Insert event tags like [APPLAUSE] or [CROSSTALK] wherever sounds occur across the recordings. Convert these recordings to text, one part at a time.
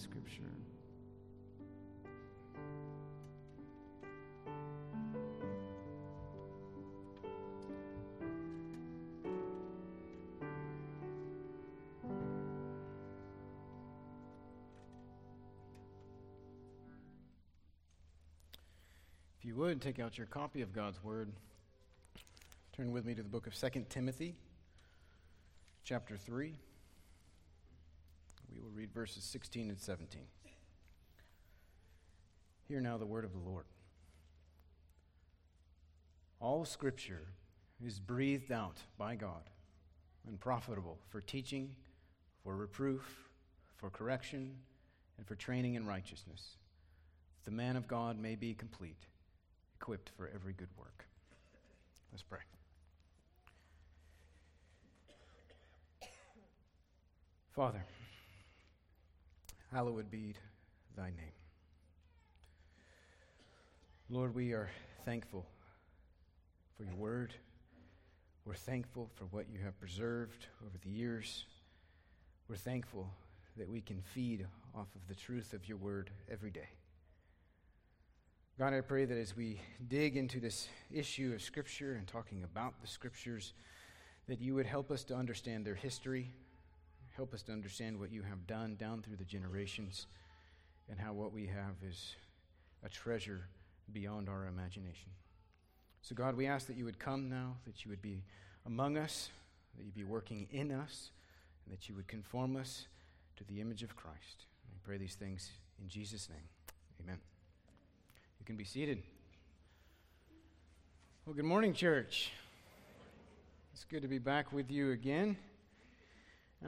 Scripture. If you would, take out your copy of God's Word. Turn with me to the book of 2 Timothy, chapter 3. Read verses 16 and 17. Hear now the word of the Lord. All Scripture is breathed out by God and profitable for teaching, for reproof, for correction, and for training in righteousness, that the man of God may be complete equipped for every good work. Let's pray. Father, hallowed be thy name. Lord, we are thankful for your word. We're thankful for what you have preserved over the years. We're thankful that we can feed off of the truth of your word every day. God, I pray that as we dig into this issue of Scripture and talking about the Scriptures, that you would help us to understand their history, help us to understand what you have done down through the generations, and how what we have is a treasure beyond our imagination. So, God, we ask that you would come now, that you would be among us, that you'd be working in us, and that you would conform us to the image of Christ. We pray these things in Jesus' name. Amen. You can be seated. Well, good morning, church. It's good to be back with you again.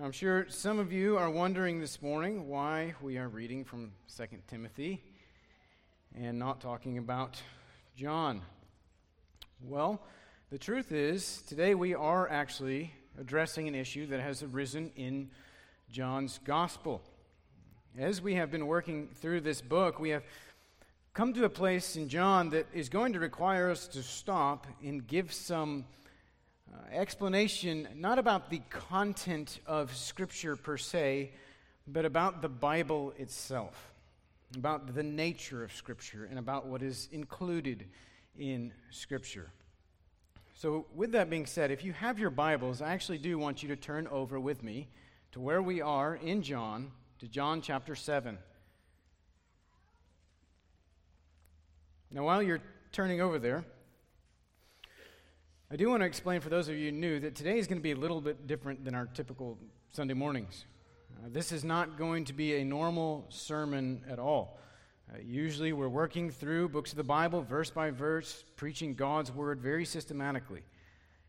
I'm sure some of you are wondering this morning why we are reading from 2 Timothy and not talking about John. Well, the truth is, today we are actually addressing an issue that has arisen in John's gospel. As we have been working through this book, we have come to a place in John that is going to require us to stop and give some uh, explanation, not about the content of Scripture per se, but about the Bible itself, about the nature of Scripture, and about what is included in Scripture. So, with that being said, if you have your Bibles, I actually do want you to turn over with me to where we are in John, to John chapter 7. Now, while you're turning over there, I do want to explain for those of you new that today is going to be a little bit different than our typical Sunday mornings. Uh, this is not going to be a normal sermon at all. Uh, usually, we're working through books of the Bible, verse by verse, preaching God's word very systematically.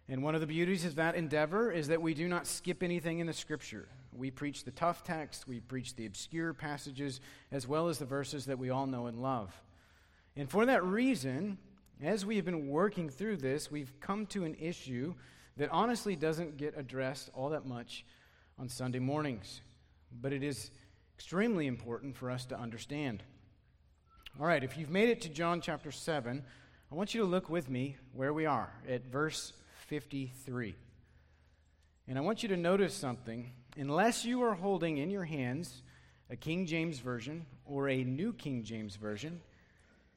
And one of the beauties of that endeavor is that we do not skip anything in the scripture. We preach the tough text, we preach the obscure passages, as well as the verses that we all know and love. And for that reason, as we have been working through this, we've come to an issue that honestly doesn't get addressed all that much on Sunday mornings, but it is extremely important for us to understand. All right, if you've made it to John chapter 7, I want you to look with me where we are at verse 53. And I want you to notice something. Unless you are holding in your hands a King James Version or a New King James Version,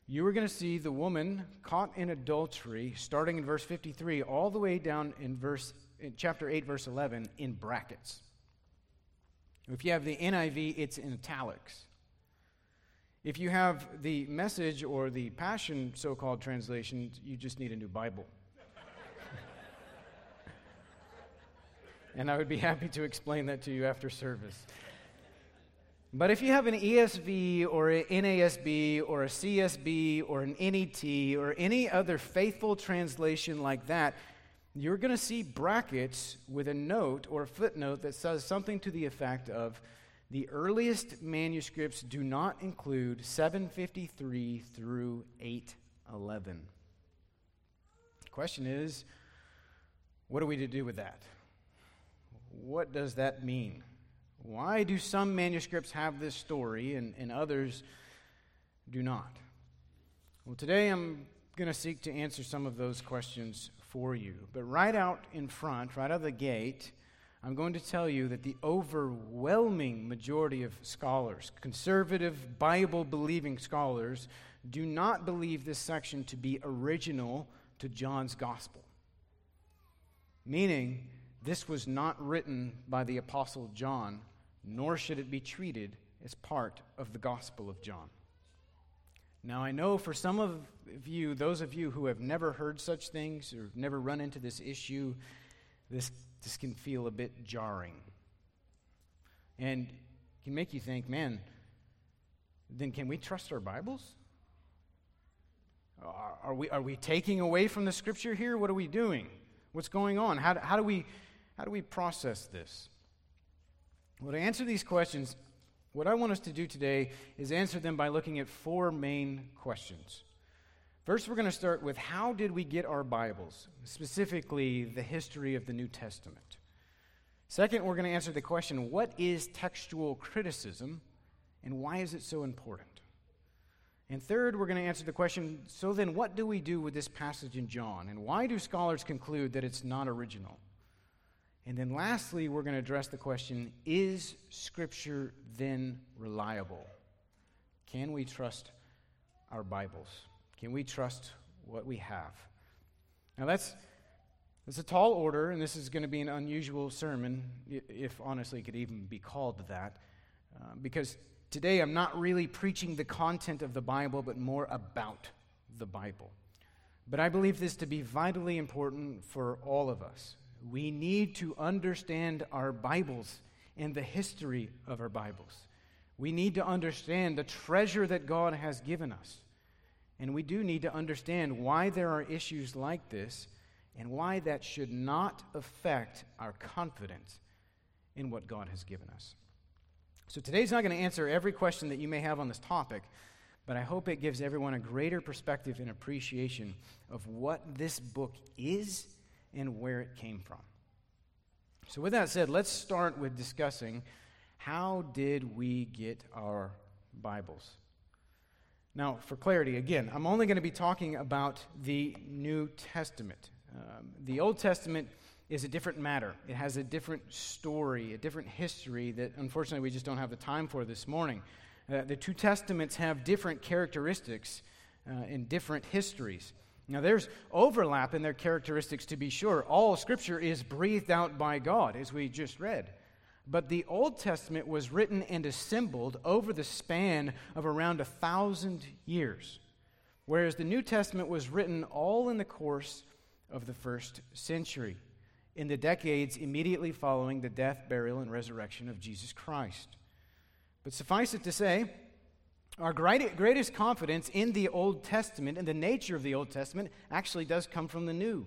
you are going to see the woman caught in adultery starting in verse 53 all the way down in verse in chapter 8 verse 11 in brackets. If you have the niv it's in italics. If you have the message or the passion so-called translation you just need a new bible. [LAUGHS] And i would be happy to explain that to you after service but if you have an ESV or an NASB or a CSB or an NET or any other faithful translation like that, you're going to see brackets with a note or a footnote that says something to the effect of the earliest manuscripts do not include 753 through 811. The question is, what are we to do with that? What does that mean? Why do some manuscripts have this story and, and others do not? Well, today I'm going to seek to answer some of those questions for you. But right out in front, right out of the gate, I'm going to tell you that the overwhelming majority of scholars, conservative, Bible believing scholars, do not believe this section to be original to John's gospel. Meaning, this was not written by the Apostle John, nor should it be treated as part of the Gospel of John. Now, I know for some of you, those of you who have never heard such things or never run into this issue, this, this can feel a bit jarring. And can make you think, man, then can we trust our Bibles? Are, are, we, are we taking away from the scripture here? What are we doing? What's going on? How, how, do, we, how do we process this? Well, to answer these questions, what I want us to do today is answer them by looking at four main questions. First, we're going to start with how did we get our Bibles, specifically the history of the New Testament. Second, we're going to answer the question what is textual criticism and why is it so important? And third, we're going to answer the question so then, what do we do with this passage in John? And why do scholars conclude that it's not original? And then lastly, we're going to address the question is Scripture then reliable? Can we trust our Bibles? Can we trust what we have? Now, that's, that's a tall order, and this is going to be an unusual sermon, if honestly it could even be called that, uh, because today I'm not really preaching the content of the Bible, but more about the Bible. But I believe this to be vitally important for all of us we need to understand our Bibles and the history of our Bibles. We need to understand the treasure that God has given us. And we do need to understand why there are issues like this and why that should not affect our confidence in what God has given us. So today's not going to answer every question that you may have on this topic, but I hope it gives everyone a greater perspective and appreciation of what this book is and where it came from. So, with that said, let's start with discussing how did we get our Bibles? Now, for clarity, again, I'm only going to be talking about the New Testament. Um, the Old Testament is a different matter. It has a different story, a different history that unfortunately we just don't have the time for this morning. Uh, the two Testaments have different characteristics uh, and different histories. Now, there's overlap in their characteristics to be sure. All Scripture is breathed out by God, as we just read. But the Old Testament was written and assembled over the span of around a thousand years, whereas the New Testament was written all in the course of the first century, in the decades immediately following the death, burial, and resurrection of Jesus Christ. But suffice it to say, our greatest confidence in the Old Testament and the nature of the Old Testament actually does come from the New.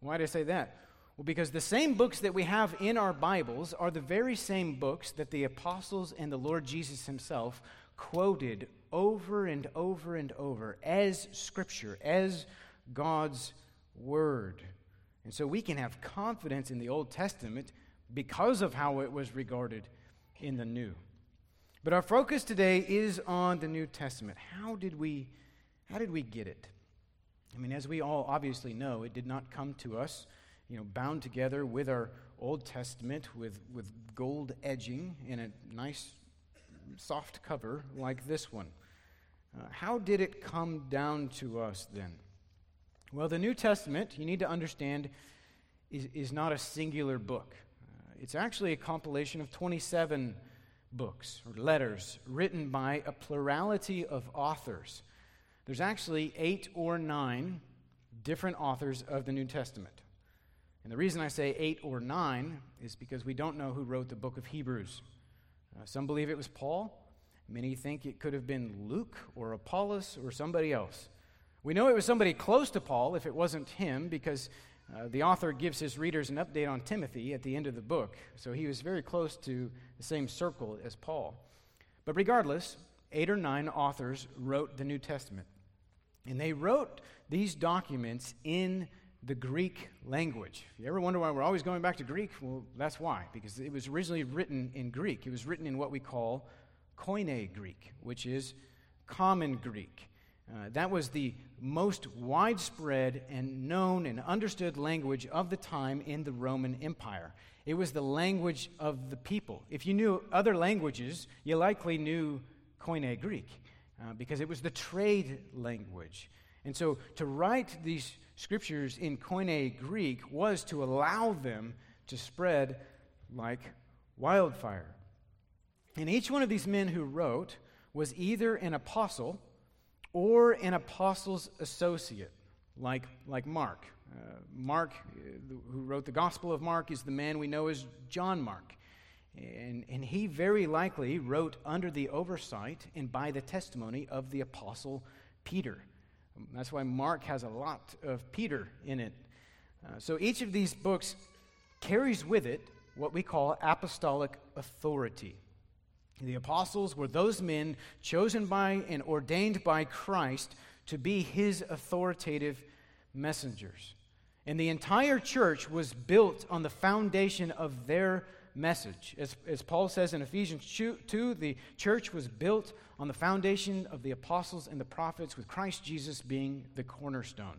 Why do I say that? Well, because the same books that we have in our Bibles are the very same books that the apostles and the Lord Jesus himself quoted over and over and over as Scripture, as God's Word. And so we can have confidence in the Old Testament because of how it was regarded in the New. But our focus today is on the New Testament. How did we, how did we get it? I mean, as we all obviously know, it did not come to us, you know, bound together with our Old Testament with, with gold edging in a nice soft cover like this one. Uh, how did it come down to us then? Well, the New Testament, you need to understand, is, is not a singular book. Uh, it's actually a compilation of 27 books or letters written by a plurality of authors. There's actually eight or nine different authors of the New Testament. And the reason I say eight or nine is because we don't know who wrote the book of Hebrews. Uh, some believe it was Paul. Many think it could have been Luke or Apollos or somebody else. We know it was somebody close to Paul if it wasn't him because uh, the author gives his readers an update on Timothy at the end of the book, so he was very close to the same circle as Paul. But regardless, eight or nine authors wrote the New Testament. And they wrote these documents in the Greek language. If you ever wonder why we're always going back to Greek, well, that's why, because it was originally written in Greek. It was written in what we call Koine Greek, which is common Greek. Uh, that was the most widespread and known and understood language of the time in the Roman Empire. It was the language of the people. If you knew other languages, you likely knew Koine Greek uh, because it was the trade language. And so to write these scriptures in Koine Greek was to allow them to spread like wildfire. And each one of these men who wrote was either an apostle or an apostle's associate, like, like Mark. Uh, Mark, uh, who wrote the Gospel of Mark, is the man we know as John Mark. And, and he very likely wrote under the oversight and by the testimony of the apostle Peter. That's why Mark has a lot of Peter in it. Uh, so each of these books carries with it what we call apostolic authority. The apostles were those men chosen by and ordained by Christ to be his authoritative messengers. And the entire church was built on the foundation of their message. As, as Paul says in Ephesians 2, the church was built on the foundation of the apostles and the prophets, with Christ Jesus being the cornerstone.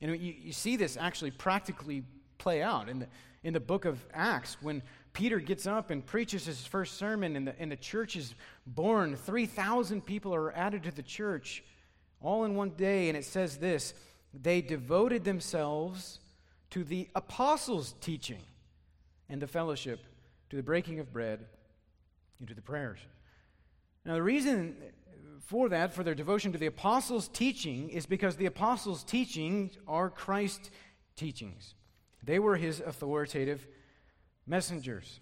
And you, you see this actually practically play out in the, in the book of Acts when Peter gets up and preaches his first sermon, and the, and the church is born. 3,000 people are added to the church all in one day. And it says this they devoted themselves to the apostles' teaching and the fellowship, to the breaking of bread, and to the prayers. Now, the reason for that, for their devotion to the apostles' teaching, is because the apostles' teachings are Christ's teachings. They were his authoritative messengers.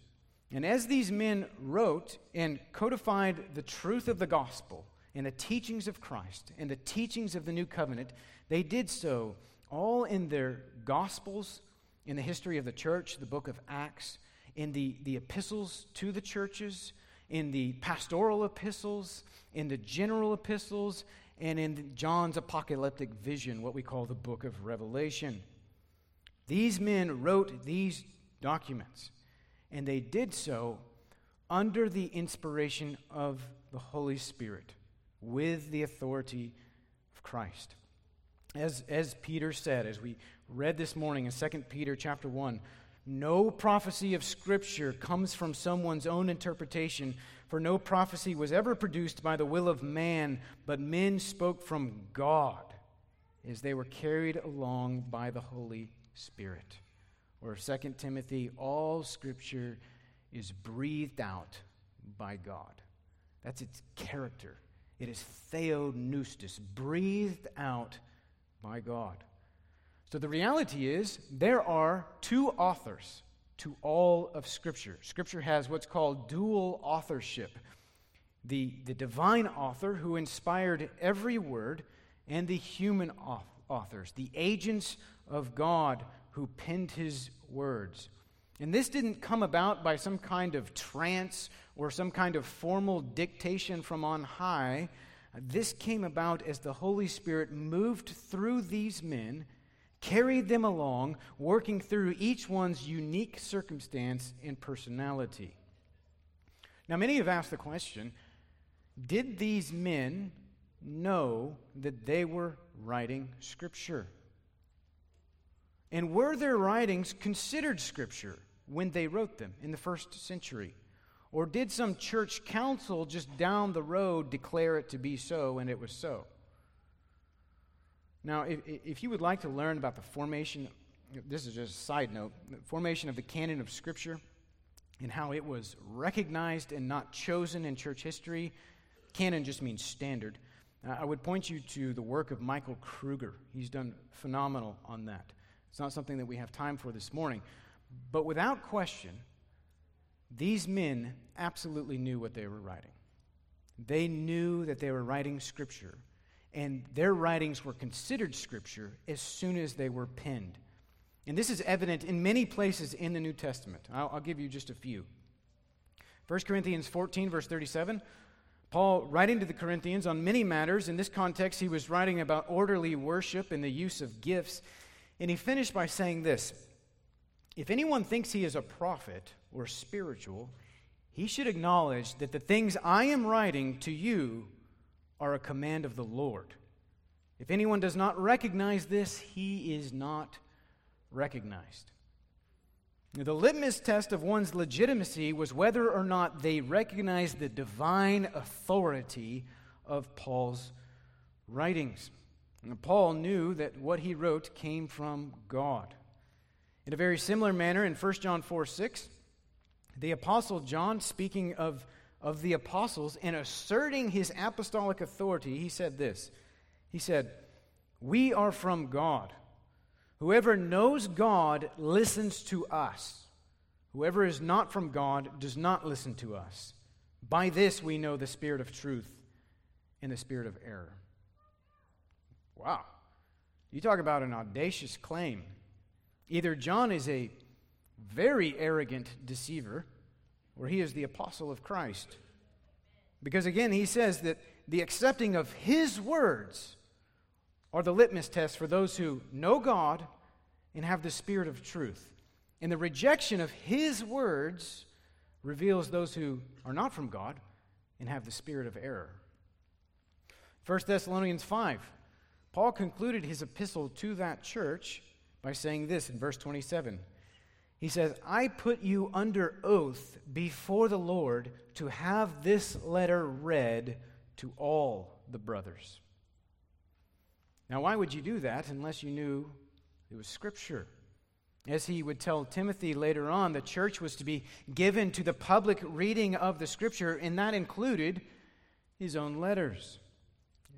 And as these men wrote and codified the truth of the gospel and the teachings of Christ and the teachings of the new covenant, they did so all in their gospels, in the history of the church, the book of Acts, in the, the epistles to the churches, in the pastoral epistles, in the general epistles, and in John's apocalyptic vision, what we call the book of Revelation. These men wrote these documents, and they did so under the inspiration of the Holy Spirit with the authority of Christ. As, as Peter said, as we read this morning in 2 Peter chapter 1, no prophecy of Scripture comes from someone's own interpretation, for no prophecy was ever produced by the will of man, but men spoke from God as they were carried along by the Holy Spirit. Or 2 Timothy, all scripture is breathed out by God. That's its character. It is theopneustos, breathed out by God. So the reality is there are two authors to all of Scripture. Scripture has what's called dual authorship the, the divine author who inspired every word, and the human authors, the agents of God who penned his words. And this didn't come about by some kind of trance or some kind of formal dictation from on high. This came about as the Holy Spirit moved through these men, carried them along, working through each one's unique circumstance and personality. Now, many have asked the question did these men know that they were writing Scripture? And were their writings considered Scripture when they wrote them in the first century? Or did some church council just down the road declare it to be so and it was so? Now, if, if you would like to learn about the formation, this is just a side note, the formation of the canon of Scripture and how it was recognized and not chosen in church history, canon just means standard. Uh, I would point you to the work of Michael Kruger. He's done phenomenal on that. It's not something that we have time for this morning. But without question, these men absolutely knew what they were writing. They knew that they were writing Scripture, and their writings were considered Scripture as soon as they were penned. And this is evident in many places in the New Testament. I'll, I'll give you just a few. 1 Corinthians 14, verse 37. Paul, writing to the Corinthians on many matters, in this context, he was writing about orderly worship and the use of gifts. And he finished by saying this If anyone thinks he is a prophet or spiritual, he should acknowledge that the things I am writing to you are a command of the Lord. If anyone does not recognize this, he is not recognized. The litmus test of one's legitimacy was whether or not they recognized the divine authority of Paul's writings. And Paul knew that what he wrote came from God. In a very similar manner, in 1 John 4 6, the Apostle John, speaking of, of the apostles and asserting his apostolic authority, he said this. He said, We are from God. Whoever knows God listens to us. Whoever is not from God does not listen to us. By this we know the spirit of truth and the spirit of error. Wow. You talk about an audacious claim. Either John is a very arrogant deceiver, or he is the apostle of Christ. Because again, he says that the accepting of his words are the litmus test for those who know God and have the spirit of truth. And the rejection of his words reveals those who are not from God and have the spirit of error. 1 Thessalonians 5, Paul concluded his epistle to that church by saying this in verse 27. He says, I put you under oath before the Lord to have this letter read to all the brothers. Now, why would you do that unless you knew it was Scripture? As he would tell Timothy later on, the church was to be given to the public reading of the Scripture, and that included his own letters.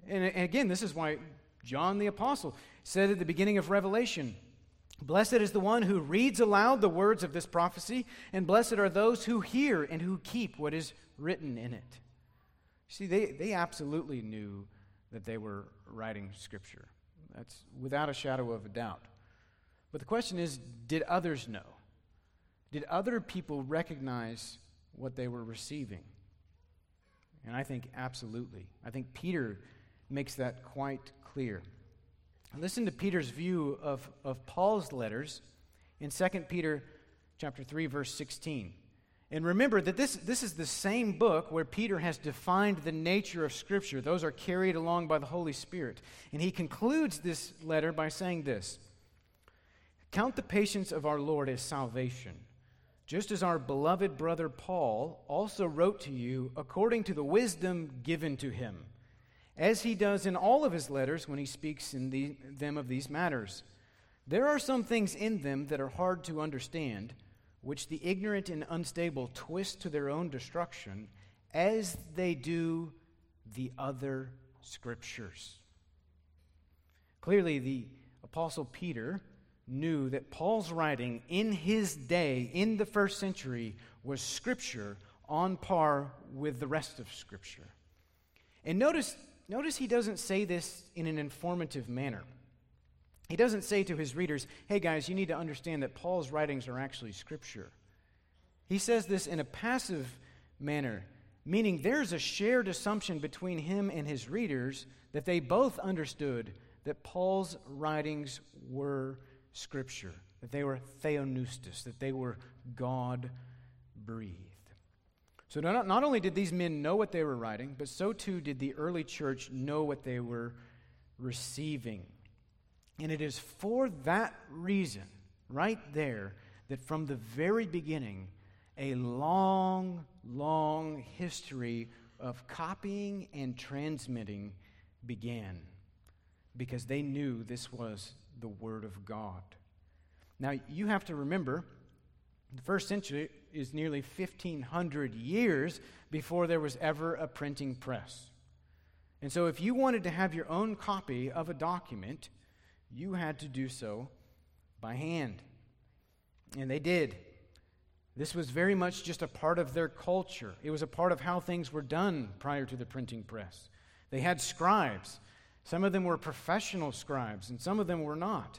And again, this is why John the Apostle said at the beginning of Revelation, Blessed is the one who reads aloud the words of this prophecy, and blessed are those who hear and who keep what is written in it. See, they, they absolutely knew that they were writing Scripture. That's without a shadow of a doubt. But the question is did others know? Did other people recognize what they were receiving? And I think absolutely. I think Peter makes that quite clear. Listen to Peter's view of, of Paul's letters in 2 Peter chapter 3, verse 16. And remember that this, this is the same book where Peter has defined the nature of Scripture. Those are carried along by the Holy Spirit. And he concludes this letter by saying this Count the patience of our Lord as salvation, just as our beloved brother Paul also wrote to you according to the wisdom given to him as he does in all of his letters when he speaks in the, them of these matters. There are some things in them that are hard to understand, which the ignorant and unstable twist to their own destruction, as they do the other scriptures. Clearly, the Apostle Peter knew that Paul's writing in his day, in the first century, was scripture on par with the rest of scripture. And notice Notice he doesn't say this in an informative manner. He doesn't say to his readers, hey guys, you need to understand that Paul's writings are actually scripture. He says this in a passive manner, meaning there's a shared assumption between him and his readers that they both understood that Paul's writings were scripture, that they were theopneustos, that they were God breathed. So not, not only did these men know what they were writing, but so too did the early church know what they were receiving. And it is for that reason, right there, that from the very beginning, a long, long history of copying and transmitting began because they knew this was the Word of God. Now, you have to remember the first century is nearly 1,500 years before there was ever a printing press. And so, if you wanted to have your own copy of a document, you had to do so by hand. And they did. This was very much just a part of their culture, it was a part of how things were done prior to the printing press. They had scribes. Some of them were professional scribes, and some of them were not.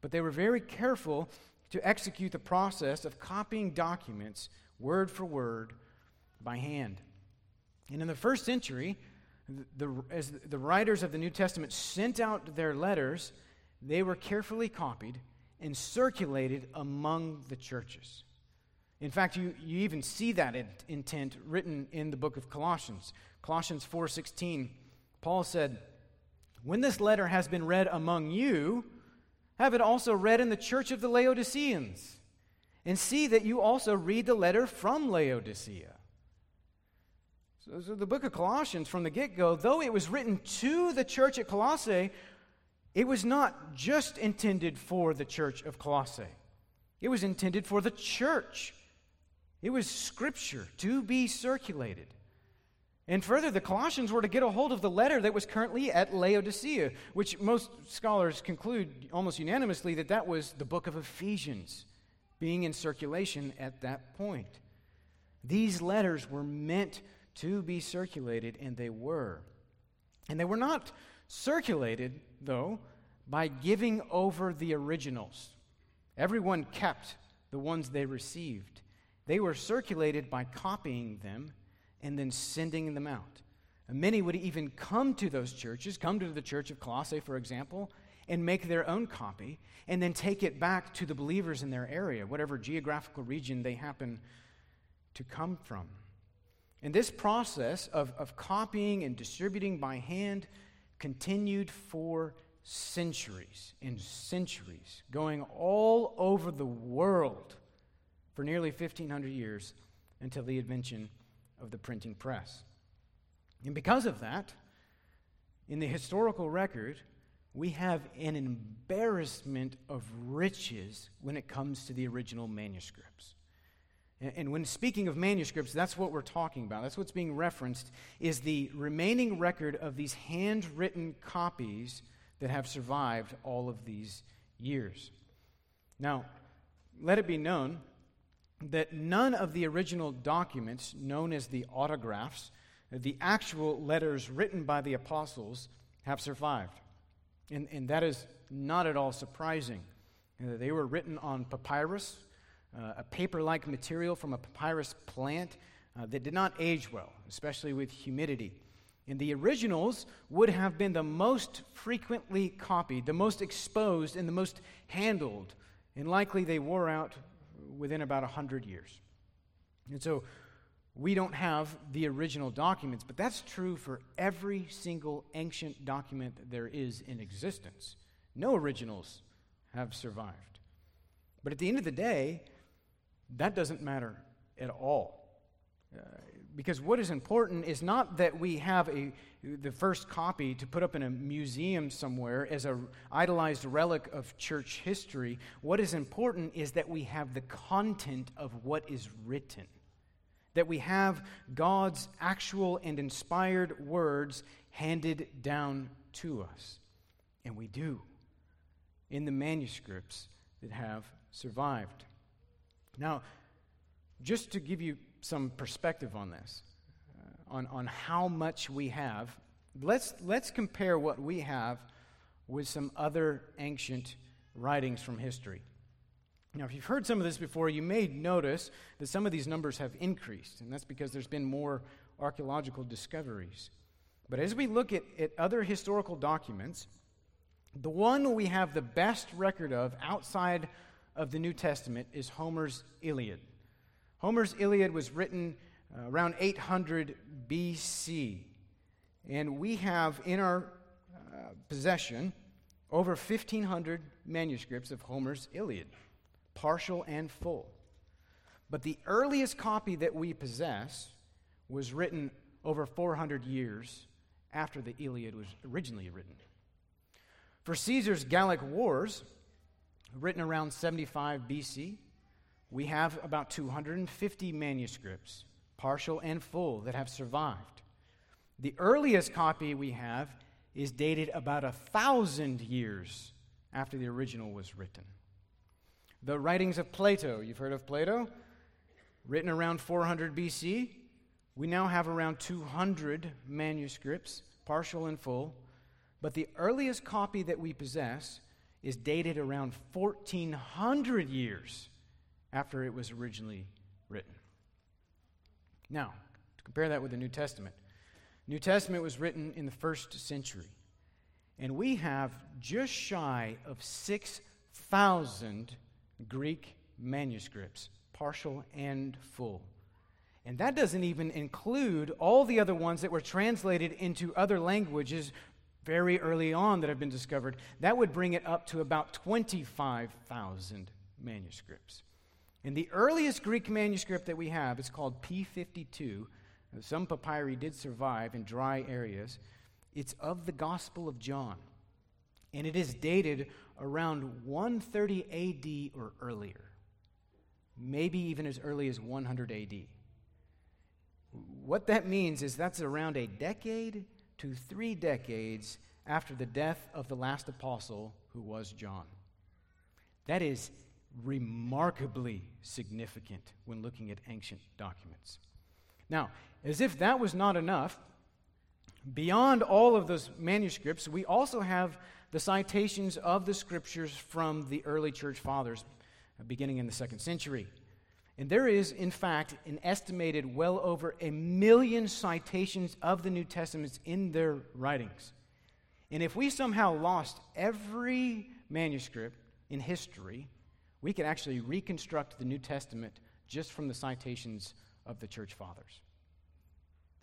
But they were very careful to execute the process of copying documents word for word by hand. And in the first century, the, as the writers of the New Testament sent out their letters, they were carefully copied and circulated among the churches. In fact, you, you even see that intent written in the book of Colossians. Colossians 4:16, Paul said, "When this letter has been read among you, have it also read in the church of the Laodiceans. and see that you also read the letter from Laodicea. So, so the book of Colossians, from the get go, though it was written to the church at Colossae, it was not just intended for the church of Colossae, it was intended for the church. It was scripture to be circulated. And further, the Colossians were to get a hold of the letter that was currently at Laodicea, which most scholars conclude almost unanimously that that was the book of Ephesians being in circulation at that point. These letters were meant to be circulated, and they were. And they were not circulated, though, by giving over the originals. Everyone kept the ones they received. They were circulated by copying them and then sending them out. And many would even come to those churches, come to the church of Colossae, for example, and make their own copy, and then take it back to the believers in their area, whatever geographical region they happen to come from. And this process of, of copying and distributing by hand continued for centuries and centuries, going all over the world for nearly 1,500 years until the invention of the printing press. And because of that, in the historical record, we have an embarrassment of riches when it comes to the original manuscripts. And when speaking of manuscripts, that's what we're talking about. That's what's being referenced is the remaining record of these handwritten copies that have survived all of these years. Now, let it be known that none of the original documents, known as the autographs, the actual letters written by the apostles, have survived. And, and that is not at all surprising. Uh, they were written on papyrus, uh, a paper like material from a papyrus plant uh, that did not age well, especially with humidity. And the originals would have been the most frequently copied, the most exposed, and the most handled. And likely they wore out within about 100 years. And so we don't have the original documents, but that's true for every single ancient document that there is in existence. No originals have survived. But at the end of the day, that doesn't matter at all. Uh, because what is important is not that we have a, the first copy to put up in a museum somewhere as an idolized relic of church history. What is important is that we have the content of what is written, that we have God's actual and inspired words handed down to us. And we do in the manuscripts that have survived. Now, just to give you some perspective on this, on, on how much we have, let's, let's compare what we have with some other ancient writings from history. Now, if you've heard some of this before, you may notice that some of these numbers have increased, and that's because there's been more archaeological discoveries. But as we look at, at other historical documents, the one we have the best record of outside of the New Testament is Homer's Iliad. Homer's Iliad was written uh, around 800 BC, and we have in our uh, possession over 1,500 manuscripts of Homer's Iliad, partial and full. But the earliest copy that we possess was written over 400 years after the Iliad was originally written. For Caesar's Gallic Wars, written around 75 BC. We have about 250 manuscripts, partial and full, that have survived. The earliest copy we have is dated about a thousand years after the original was written. The writings of Plato, you've heard of Plato? Written around 400 BC. We now have around 200 manuscripts, partial and full. But the earliest copy that we possess is dated around 1400 years after it was originally written. Now, to compare that with the New Testament, New Testament was written in the first century, and we have just shy of 6,000 Greek manuscripts, partial and full. And that doesn't even include all the other ones that were translated into other languages very early on that have been discovered, that would bring it up to about 25,000 manuscripts. And the earliest Greek manuscript that we have is called P52. Some papyri did survive in dry areas. It's of the Gospel of John. And it is dated around 130 AD or earlier, maybe even as early as 100 AD. What that means is that's around a decade to three decades after the death of the last apostle, who was John. That is remarkably significant when looking at ancient documents. Now, as if that was not enough, beyond all of those manuscripts, we also have the citations of the scriptures from the early church fathers, beginning in the second century. And there is, in fact, an estimated well over a million citations of the New Testaments in their writings. And if we somehow lost every manuscript in history, we can actually reconstruct the New Testament just from the citations of the church fathers,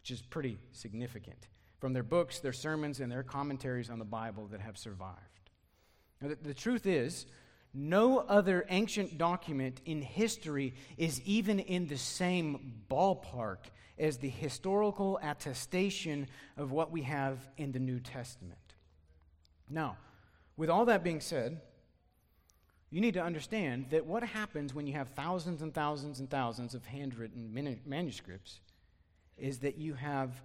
which is pretty significant from their books, their sermons, and their commentaries on the Bible that have survived. Now, the, the truth is, no other ancient document in history is even in the same ballpark as the historical attestation of what we have in the New Testament. Now, with all that being said, you need to understand that what happens when you have thousands and thousands and thousands of handwritten manuscripts is that you have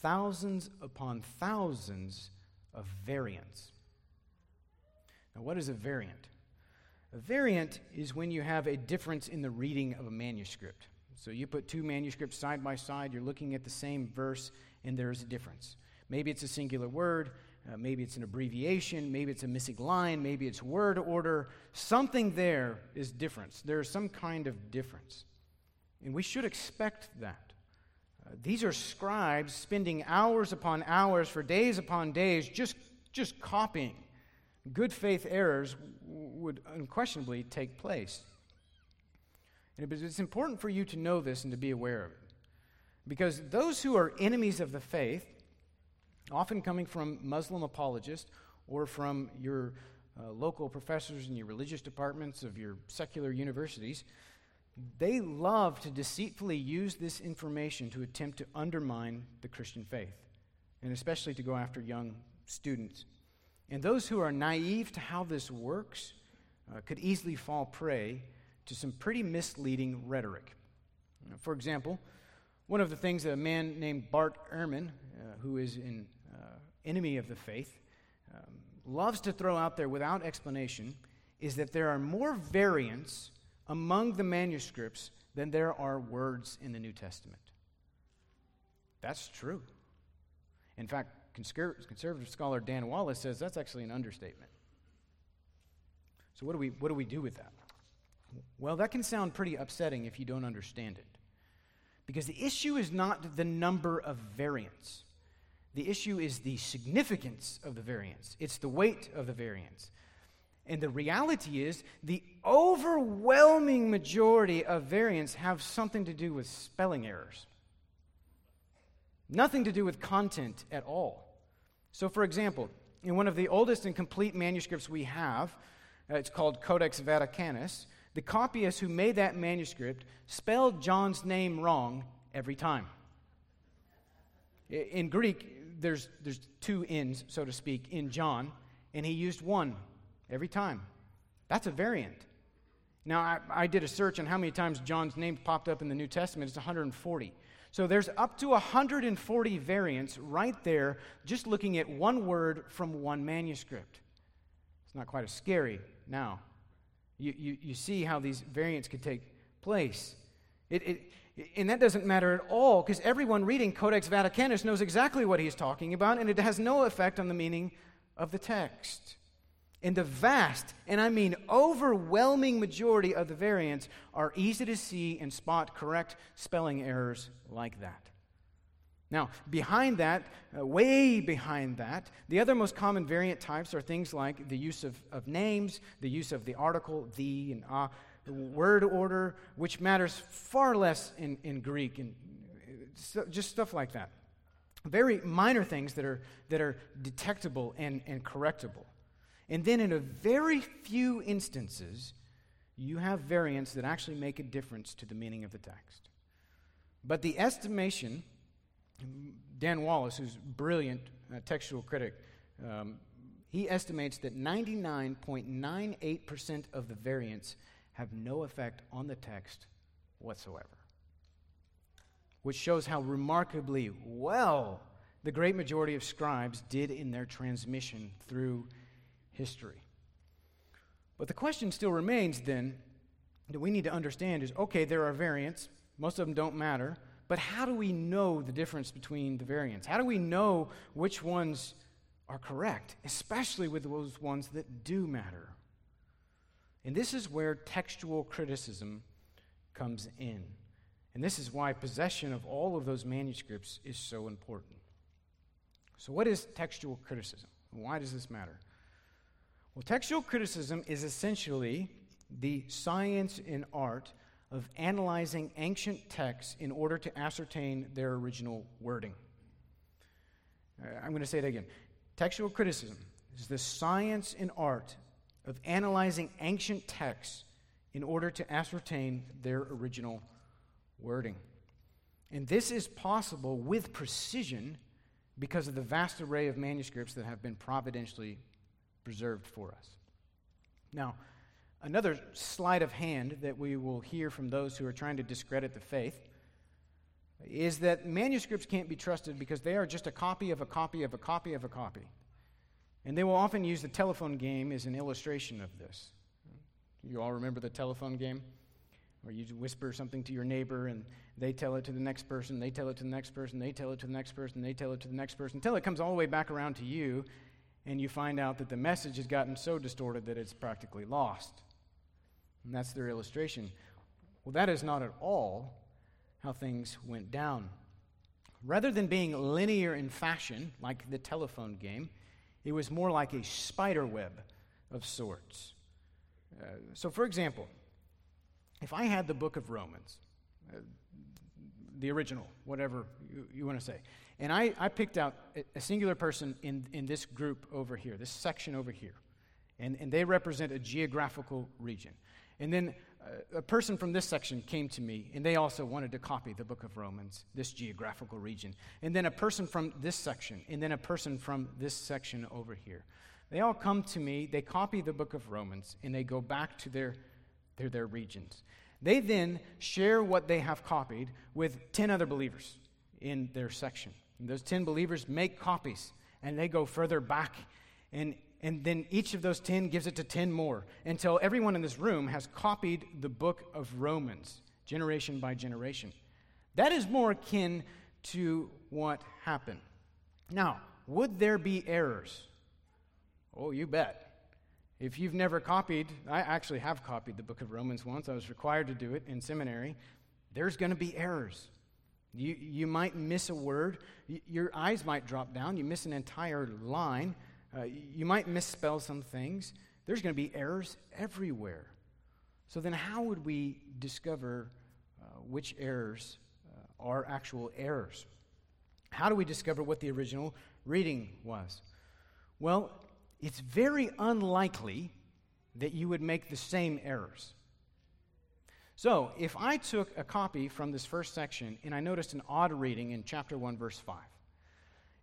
thousands upon thousands of variants. Now, what is a variant? A variant is when you have a difference in the reading of a manuscript. So you put two manuscripts side by side, you're looking at the same verse, and there's a difference. Maybe it's a singular word, uh, maybe it's an abbreviation, maybe it's a missing line, maybe it's word order. Something there is difference. There's some kind of difference. And we should expect that. Uh, these are scribes spending hours upon hours for days upon days just, just copying. Good faith errors would unquestionably take place. And it's important for you to know this and to be aware of it. Because those who are enemies of the faith, often coming from Muslim apologists or from your uh, local professors in your religious departments of your secular universities, they love to deceitfully use this information to attempt to undermine the Christian faith, and especially to go after young students. And those who are naive to how this works uh, could easily fall prey to some pretty misleading rhetoric. For example, one of the things that a man named Bart Ehrman, uh, who is uh, enemy of the faith, um, loves to throw out there without explanation is that there are more variants among the manuscripts than there are words in the New Testament. That's true. In fact, conservative scholar Dan Wallace says that's actually an understatement. So, what do we, what do, we do with that? Well, that can sound pretty upsetting if you don't understand it. Because the issue is not the number of variants, the issue is the significance of the variants, it's the weight of the variants. And the reality is, the overwhelming majority of variants have something to do with spelling errors, nothing to do with content at all. So, for example, in one of the oldest and complete manuscripts we have, uh, it's called Codex Vaticanus, the copyist who made that manuscript spelled John's name wrong every time. In Greek, there's, there's two ends, so to speak, in John, and he used one every time. That's a variant. Now, I, I, did a search on how many times John's name popped up in the New Testament. It's 140. So there's up to 140 variants right there, just looking at one word from one manuscript. It's not quite as scary now. You, you, you see how these variants could take place. It, it, and that doesn't matter at all because everyone reading Codex Vaticanus knows exactly what he's talking about, and it has no effect on the meaning of the text. And the vast, and I mean overwhelming majority of the variants are easy to see and spot correct spelling errors like that. Now, behind that, uh, way behind that, the other most common variant types are things like the use of, of names, the use of the article, the and ah, uh, word order, which matters far less in, in Greek, and just stuff like that. Very minor things that are, that are detectable and, and correctable. And then, in a very few instances, you have variants that actually make a difference to the meaning of the text. But the estimation, Dan Wallace, who's a brilliant uh, textual critic, um, he estimates that 99.98% of the variants have no effect on the text whatsoever. Which shows how remarkably well the great majority of scribes did in their transmission through history. But the question still remains then that we need to understand is okay, there are variants, most of them don't matter, but how do we know the difference between the variants? How do we know which ones are correct, especially with those ones that do matter? And this is where textual criticism comes in. And this is why possession of all of those manuscripts is so important. So, what is textual criticism? Why does this matter? Well, textual criticism is essentially the science and art of analyzing ancient texts in order to ascertain their original wording. Uh, I'm going to say it again. Textual criticism is the science and art of analyzing ancient texts in order to ascertain their original wording. And this is possible with precision because of the vast array of manuscripts that have been providentially preserved for us. Now, another sleight of hand that we will hear from those who are trying to discredit the faith is that manuscripts can't be trusted because they are just a copy of a copy of a copy of a copy. And they will often use the telephone game as an illustration of this. You all remember the telephone game? Where you whisper something to your neighbor and they tell it to the next person, they tell it to the next person, they tell it to the next person, they tell it to the next person, until it comes all the way back around to you and you find out that the message has gotten so distorted that it's practically lost. And that's their illustration. Well, that is not at all how things went down. Rather than being linear in fashion, like the telephone game, it was more like a spider web of sorts. Uh, so, for example, if I had the book of Romans, uh, the original, whatever you, you want to say, and I, I picked out a singular person in, in this group over here, this section over here. And, and they represent a geographical region. And then Uh, a person from this section came to me, and they also wanted to copy the book of Romans, this geographical region. And then a person from this section, and then a person from this section over here. They all come to me, they copy the book of Romans, and they go back to their, their, their regions. They then share what they have copied with 10 other believers in their section. And those 10 believers make copies and they go further back. And, and then each of those 10 gives it to 10 more until everyone in this room has copied the book of Romans, generation by generation. That is more akin to what happened. Now, would there be errors? Oh, you bet. If you've never copied, I actually have copied the book of Romans once. I was required to do it in seminary. There's going to be errors. You, you might miss a word. your eyes might drop down. You miss an entire line. Uh, you might misspell some things. There's going to be errors everywhere. So then, how would we discover uh, which errors uh, are actual errors? How do we discover what the original reading was? Well, it's very unlikely that you would make the same errors. So, if I took a copy from this first section and I noticed an odd reading in chapter 1, verse 5,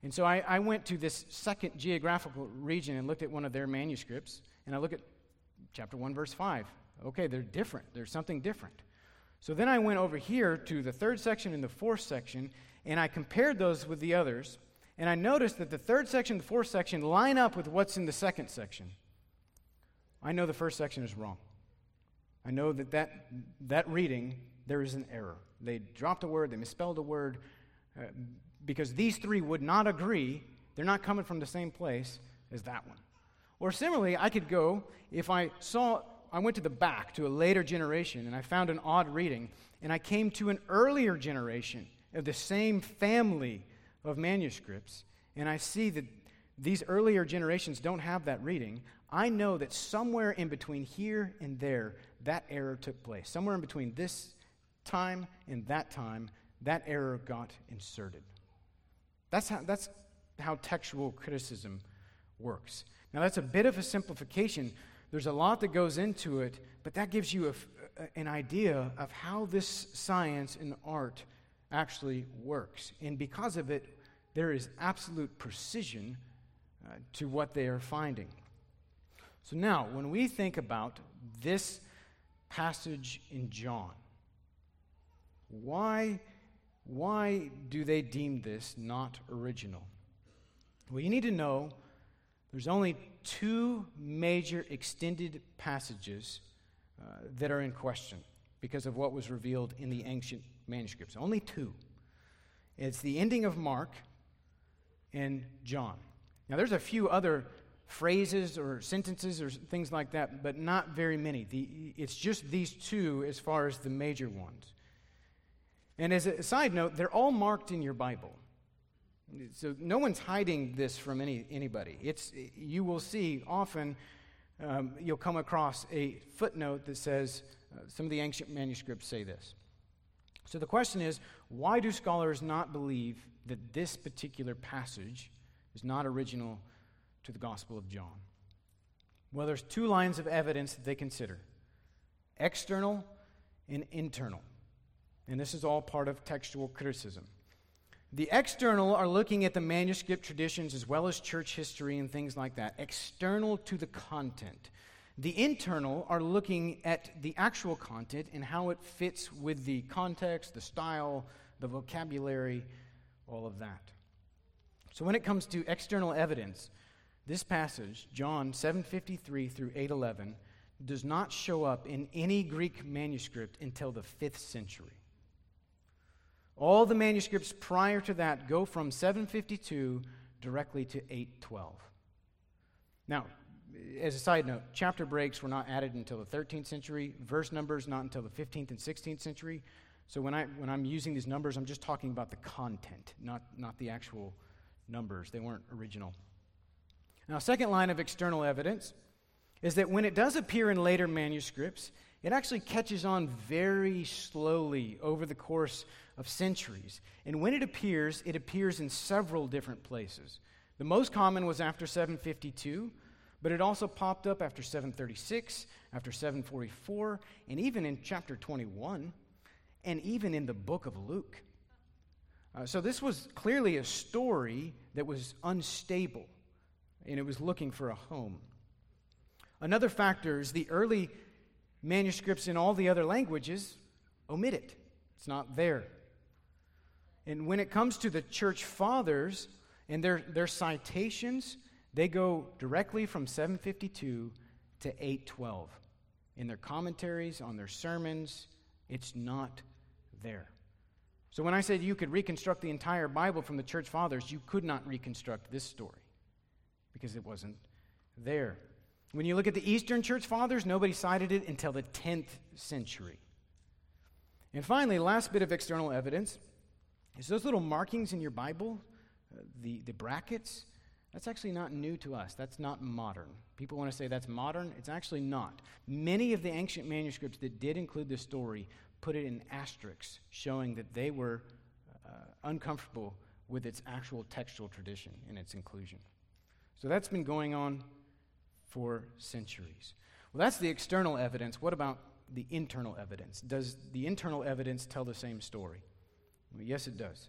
and so I, I, went to this second geographical region and looked at one of their manuscripts, and I look at chapter 1, verse 5. Okay, they're different. There's something different. So then I went over here to the third section and the fourth section, and I compared those with the others, and I noticed that the third section the fourth section line up with what's in the second section. I know the first section is wrong. I know that that, that reading, there is an error. They dropped a word, they misspelled a word, uh, because these three would not agree. They're not coming from the same place as that one. Or similarly, I could go, if I saw, I went to the back to a later generation and I found an odd reading, and I came to an earlier generation of the same family of manuscripts, and I see that these earlier generations don't have that reading, I know that somewhere in between here and there, that error took place. Somewhere in between this time and that time, that error got inserted. That's how, that's how textual criticism works. Now, that's a bit of a simplification. There's a lot that goes into it, but that gives you a, an idea of how this science and art actually works. And because of it, there is absolute precision uh, to what they are finding. So now, when we think about this passage in John, why, why do they deem this not original? Well, you need to know there's only two major extended passages uh, that are in question because of what was revealed in the ancient manuscripts. Only two. It's the ending of Mark and John. Now, there's a few other phrases or sentences or things like that, but not very many. The, it's just these two as far as the major ones. And as a side note, they're all marked in your Bible. So no one's hiding this from any, anybody. It's, you will see often um, you'll come across a footnote that says uh, some of the ancient manuscripts say this. So the question is why do scholars not believe that this particular passage is not original to the Gospel of John? Well, there's two lines of evidence that they consider external and internal. And this is all part of textual criticism. The external are looking at the manuscript traditions as well as church history and things like that, external to the content. The internal are looking at the actual content and how it fits with the context, the style, the vocabulary, all of that. So when it comes to external evidence, this passage, John 7:53 through 8:11, does not show up in any Greek manuscript until the 5th century. All the manuscripts prior to that go from 752 directly to 812. Now, as a side note, chapter breaks were not added until the 13th century, verse numbers not until the 15th and 16th century. So when, I, when I'm using these numbers, I'm just talking about the content, not, not the actual numbers. They weren't original. Now, second line of external evidence is that when it does appear in later manuscripts, it actually catches on very slowly over the course of centuries. And when it appears, it appears in several different places. The most common was after 752, but it also popped up after 736, after 744, and even in chapter 21, and even in the book of Luke. Uh, so this was clearly a story that was unstable, and it was looking for a home. Another factor is the early manuscripts in all the other languages omit it, it's not there. And when it comes to the church fathers and their, their citations, they go directly from 752 to 812. In their commentaries, on their sermons, it's not there. So when I said you could reconstruct the entire Bible from the church fathers, you could not reconstruct this story because it wasn't there. When you look at the Eastern church fathers, nobody cited it until the 10th century. And finally, last bit of external evidence is those little markings in your Bible, uh, the, the brackets, that's actually not new to us. That's not modern. People want to say that's modern. It's actually not. Many of the ancient manuscripts that did include this story put it in asterisks, showing that they were uh, uncomfortable with its actual textual tradition and its inclusion. So that's been going on for centuries. Well, that's the external evidence. What about the internal evidence? Does the internal evidence tell the same story? Well, yes, it does.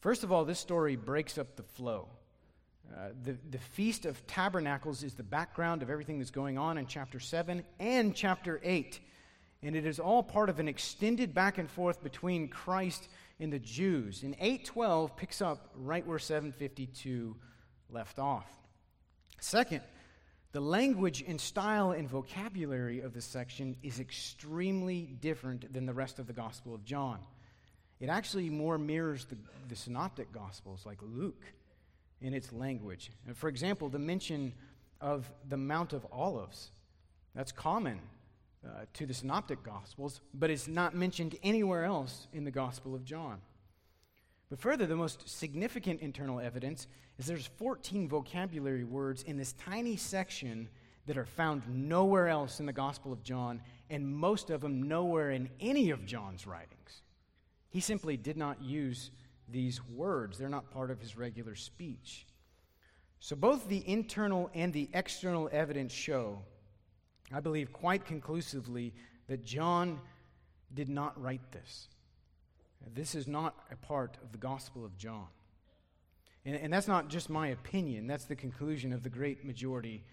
First of all, this story breaks up the flow. Uh, the, the Feast of Tabernacles is the background of everything that's going on in chapter 7 and chapter 8. And it is all part of an extended back and forth between Christ and the Jews. And 812 picks up right where 752 left off. Second, the language and style and vocabulary of this section is extremely different than the rest of the Gospel of John. It actually more mirrors the, the synoptic gospels like Luke in its language. And for example, the mention of the Mount of Olives, that's common uh, to the synoptic gospels, but it's not mentioned anywhere else in the Gospel of John. But further, the most significant internal evidence is there's 14 vocabulary words in this tiny section that are found nowhere else in the Gospel of John, and most of them nowhere in any of John's writings. He simply did not use these words, they're not part of his regular speech. So both the internal and the external evidence show I believe quite conclusively that John did not write this. This is not a part of the Gospel of John. And, and that's not just my opinion, that's the conclusion of the great majority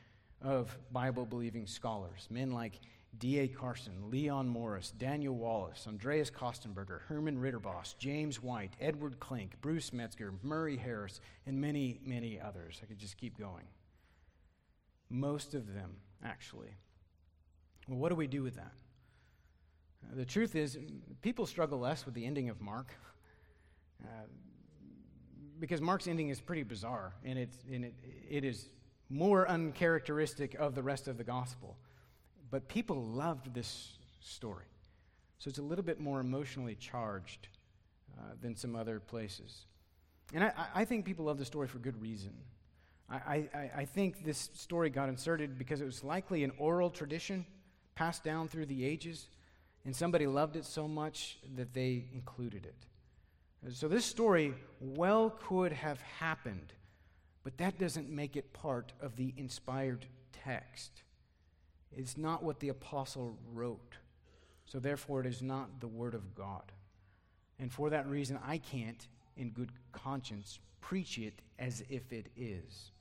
of Bible believing scholars. Men like D.A. Carson, Leon Morris, Daniel Wallace, Andreas Kostenberger, Herman Ridderbos, James White, Edward Klink, Bruce Metzger, Murray Harris, and many, many others. I could just keep going. Most of them, actually. Well, what do we do with that? The truth is, people struggle less with the ending of Mark uh, because Mark's ending is pretty bizarre, and, it's, and it, it is more uncharacteristic of the rest of the gospel. But people loved this story. So it's a little bit more emotionally charged uh, than some other places. And I, I, think people love the story for good reason. I, I, I think this story got inserted because it was likely an oral tradition passed down through the ages, and somebody loved it so much that they included it. So this story well could have happened, but that doesn't make it part of the inspired text. It's not what the apostle wrote. So therefore, it is not the word of God. And for that reason, I can't, in good conscience, preach it as if it is.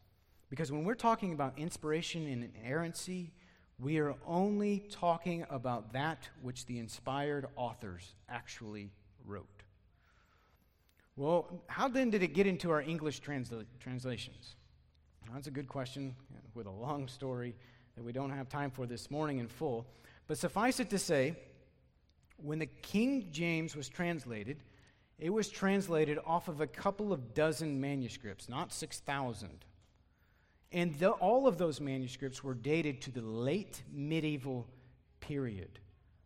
Because when we're talking about inspiration and inerrancy, we are only talking about that which the inspired authors actually wrote. Well, how then did it get into our English transla- translations? that's a good question with a long story that we don't have time for this morning in full. But suffice it to say, when the King James was translated, it was translated off of a couple of dozen manuscripts, not 6,000. And the, all of those manuscripts were dated to the late medieval period.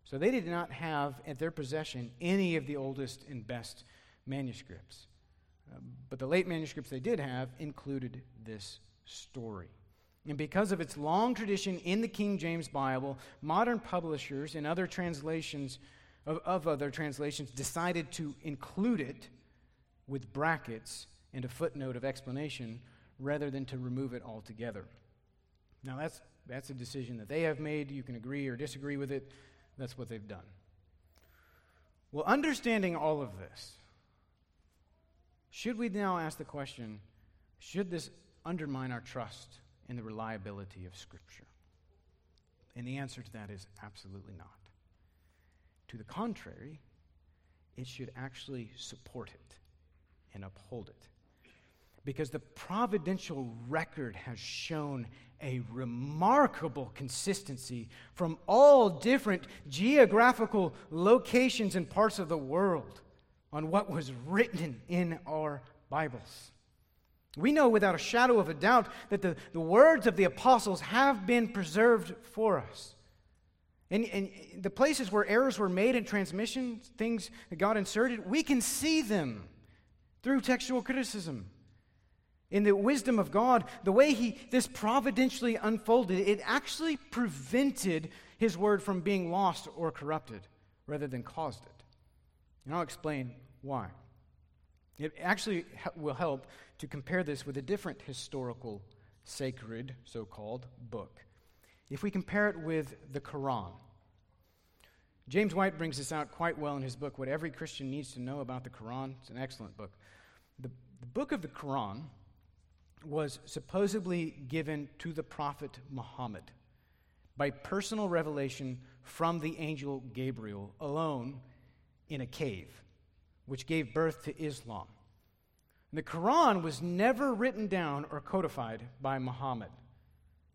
So they did not have at their possession any of the oldest and best manuscripts. Uh, but the late manuscripts they did have included this story. And because of its long tradition in the King James Bible, modern publishers and other translations of, of other translations decided to include it with brackets and a footnote of explanation rather than to remove it altogether. Now, that's, that's a decision that they have made. You can agree or disagree with it. That's what they've done. Well, understanding all of this, should we now ask the question should this undermine our trust in the reliability of Scripture? And the answer to that is absolutely not. To the contrary, it should actually support it and uphold it because the providential record has shown a remarkable consistency from all different geographical locations and parts of the world on what was written in our Bibles. We know without a shadow of a doubt that the, the words of the apostles have been preserved for us. And, and the places where errors were made in transmission, things that God inserted, we can see them through textual criticism in the wisdom of God, the way he this providentially unfolded, it actually prevented his word from being lost or corrupted rather than caused it. And I'll explain why. It actually will help to compare this with a different historical, sacred, so called book. If we compare it with the Quran, James White brings this out quite well in his book, What Every Christian Needs to Know About the Quran. It's an excellent book. The, the book of the Quran was supposedly given to the prophet Muhammad by personal revelation from the angel Gabriel alone in a cave, which gave birth to Islam. the Quran was never written down or codified by Muhammad.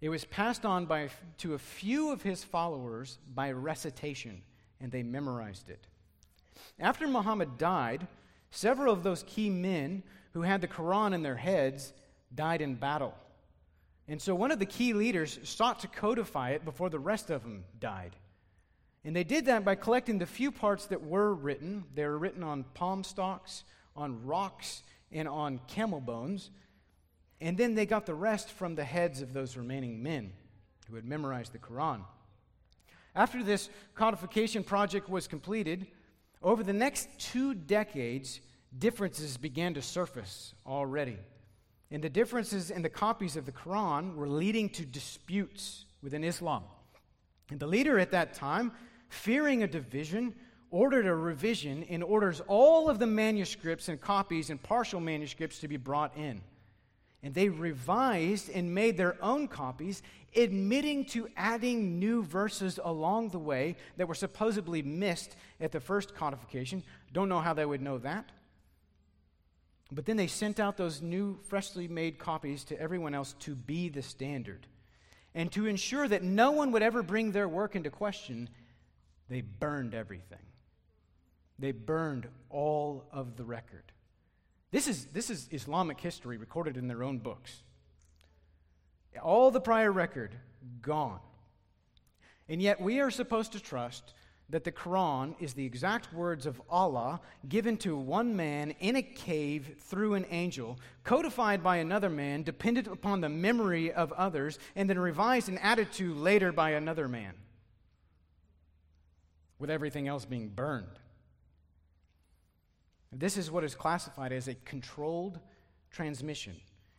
It was passed on by, to a few of his followers by recitation, and they memorized it. After Muhammad died, several of those key men who had the Quran in their heads died in battle. And so one of the key leaders sought to codify it before the rest of them died. And they did that by collecting the few parts that were written. They were written on palm stalks, on rocks, and on camel bones. And then they got the rest from the heads of those remaining men who had memorized the Quran. After this codification project was completed, over the next two decades, differences began to surface already. And the differences in the copies of the Quran were leading to disputes within Islam. And the leader at that time, fearing a division, ordered a revision and orders all of the manuscripts and copies and partial manuscripts to be brought in. And they revised and made their own copies, admitting to adding new verses along the way that were supposedly missed at the first codification. Don't know how they would know that. But then they sent out those new, freshly made copies to everyone else to be the standard. And to ensure that no one would ever bring their work into question, they burned everything. They burned all of the record. This is, this is Islamic history recorded in their own books. All the prior record gone. And yet we are supposed to trust that the Quran is the exact words of Allah given to one man in a cave through an angel, codified by another man, dependent upon the memory of others, and then revised and added to later by another man, with everything else being burned. This is what is classified as a controlled transmission.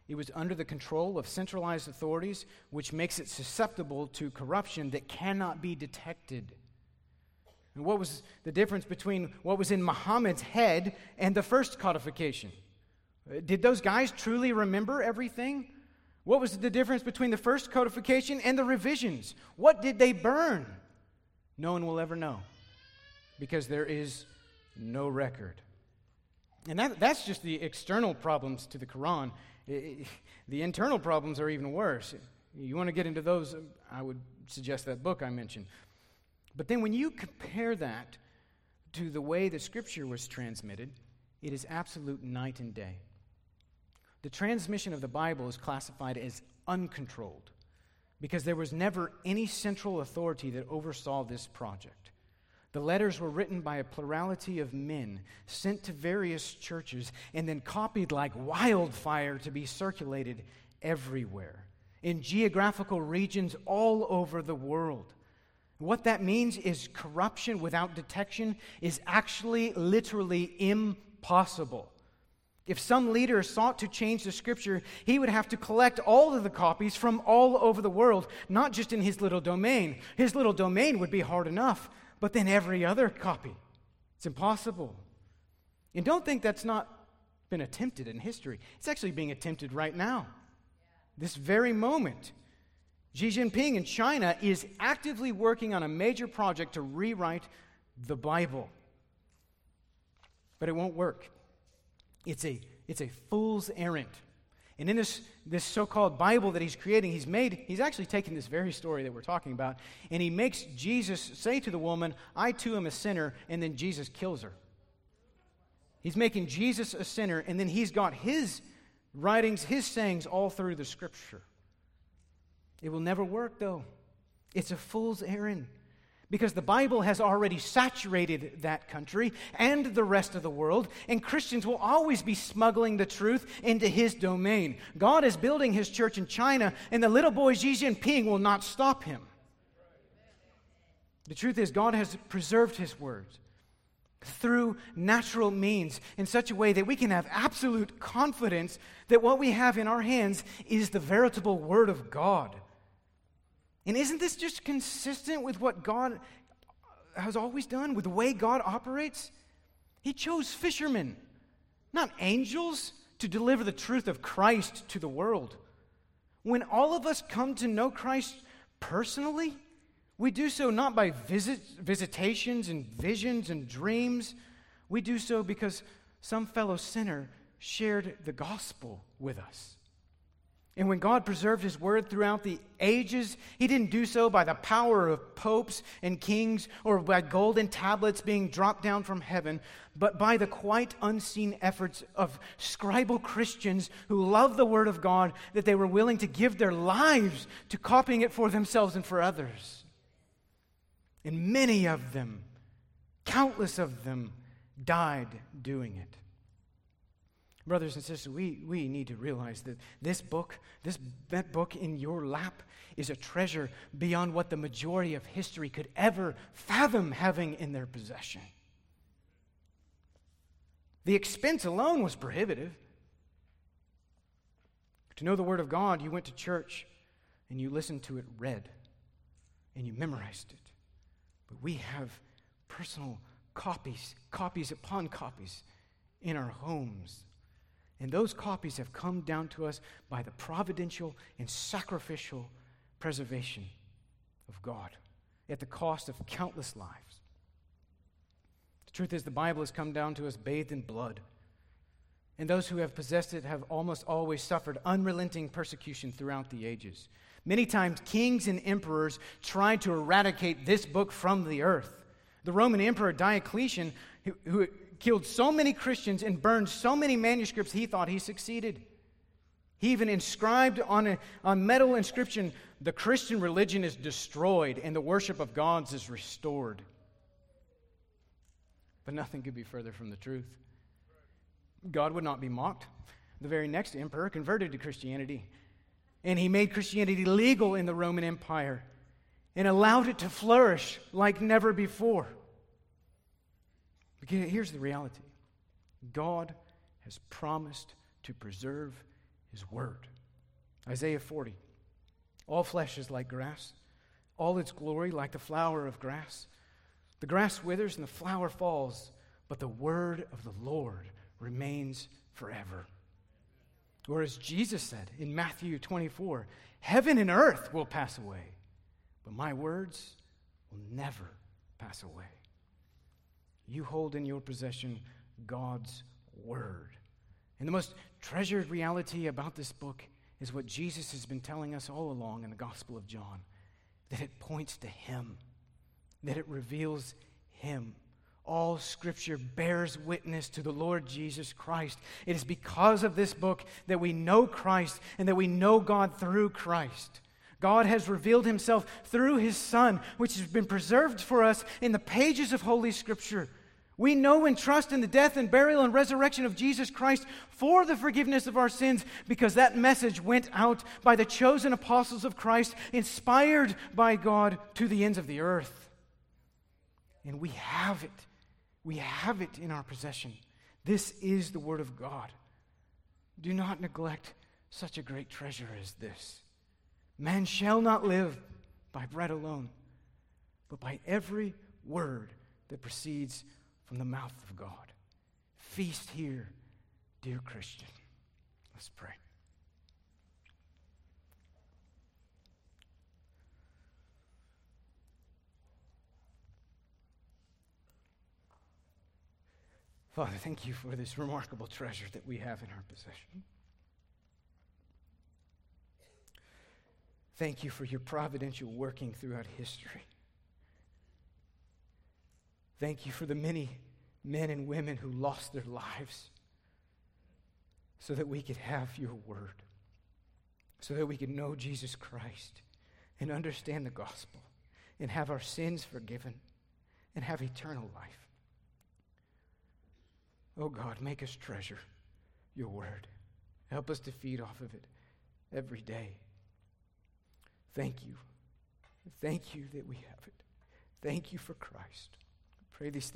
It was under the control of centralized authorities, which makes it susceptible to corruption that cannot be detected. And what was the difference between what was in Muhammad's head and the first codification? Uh, did those guys truly remember everything? What was the difference between the first codification and the revisions? What did they burn? No one will ever know because there is no record. And that, that's just the external problems to the Quran. the internal problems are even worse. You want to get into those, I would suggest that book I mentioned. But then when you compare that to the way the scripture was transmitted, it is absolute night and day. The transmission of the Bible is classified as uncontrolled because there was never any central authority that oversaw this project. The letters were written by a plurality of men, sent to various churches, and then copied like wildfire to be circulated everywhere in geographical regions all over the world. What that means is corruption without detection is actually literally impossible. If some leader sought to change the scripture, he would have to collect all of the copies from all over the world, not just in his little domain. His little domain would be hard enough but then every other copy. It's impossible. And don't think that's not been attempted in history. It's actually being attempted right now. This very moment. Xi Jinping in China is actively working on a major project to rewrite the Bible. But it won't work. It's a, it's a fool's errand. And in this, this so called Bible that he's creating, he's made, he's actually taken this very story that we're talking about, and he makes Jesus say to the woman, I too am a sinner, and then Jesus kills her. He's making Jesus a sinner, and then he's got his writings, his sayings all through the scripture. It will never work, though. It's a fool's errand because the Bible has already saturated that country and the rest of the world, and Christians will always be smuggling the truth into his domain. God is building his church in China, and the little boy Xi Jinping will not stop him. The truth is, God has preserved his words through natural means in such a way that we can have absolute confidence that what we have in our hands is the veritable Word of God. And isn't this just consistent with what God has always done, with the way God operates? He chose fishermen, not angels, to deliver the truth of Christ to the world. When all of us come to know Christ personally, we do so not by visit, visitations and visions and dreams. We do so because some fellow sinner shared the gospel with us. And when God preserved his word throughout the ages, he didn't do so by the power of popes and kings or by golden tablets being dropped down from heaven, but by the quite unseen efforts of scribal Christians who loved the word of God that they were willing to give their lives to copying it for themselves and for others. And many of them, countless of them, died doing it. Brothers and sisters, we, we need to realize that this book, this that book in your lap, is a treasure beyond what the majority of history could ever fathom having in their possession. The expense alone was prohibitive. To know the Word of God, you went to church and you listened to it read. and you memorized it. But we have personal copies, copies upon copies in our homes. And those copies have come down to us by the providential and sacrificial preservation of God at the cost of countless lives. The truth is, the Bible has come down to us bathed in blood. And those who have possessed it have almost always suffered unrelenting persecution throughout the ages. Many times, kings and emperors tried to eradicate this book from the earth. The Roman Emperor Diocletian, who, killed so many Christians and burned so many manuscripts, he thought he succeeded. He even inscribed on, a, on metal inscription, the Christian religion is destroyed and the worship of gods is restored. But nothing could be further from the truth. God would not be mocked. The very next emperor converted to Christianity, and he made Christianity legal in the Roman Empire and allowed it to flourish like never before. Here's the reality God has promised to preserve his word. Isaiah 40 All flesh is like grass, all its glory like the flower of grass. The grass withers and the flower falls, but the word of the Lord remains forever. Or as Jesus said in Matthew 24, heaven and earth will pass away, but my words will never pass away. You hold in your possession God's word. And the most treasured reality about this book is what Jesus has been telling us all along in the Gospel of John that it points to Him, that it reveals Him. All scripture bears witness to the Lord Jesus Christ. It is because of this book that we know Christ and that we know God through Christ. God has revealed himself through his Son, which has been preserved for us in the pages of Holy Scripture. We know and trust in the death and burial and resurrection of Jesus Christ for the forgiveness of our sins because that message went out by the chosen apostles of Christ, inspired by God to the ends of the earth. And we have it. We have it in our possession. This is the Word of God. Do not neglect such a great treasure as this. Man shall not live by bread alone, but by every word that proceeds from the mouth of God. Feast here, dear Christian. Let's pray. Father, thank you for this remarkable treasure that we have in our possession. Thank you for your providential working throughout history. Thank you for the many men and women who lost their lives so that we could have your word, so that we could know Jesus Christ and understand the gospel and have our sins forgiven and have eternal life. Oh God, make us treasure your word. Help us to feed off of it every day. Thank you. Thank you that we have it. Thank you for Christ. Pray these things.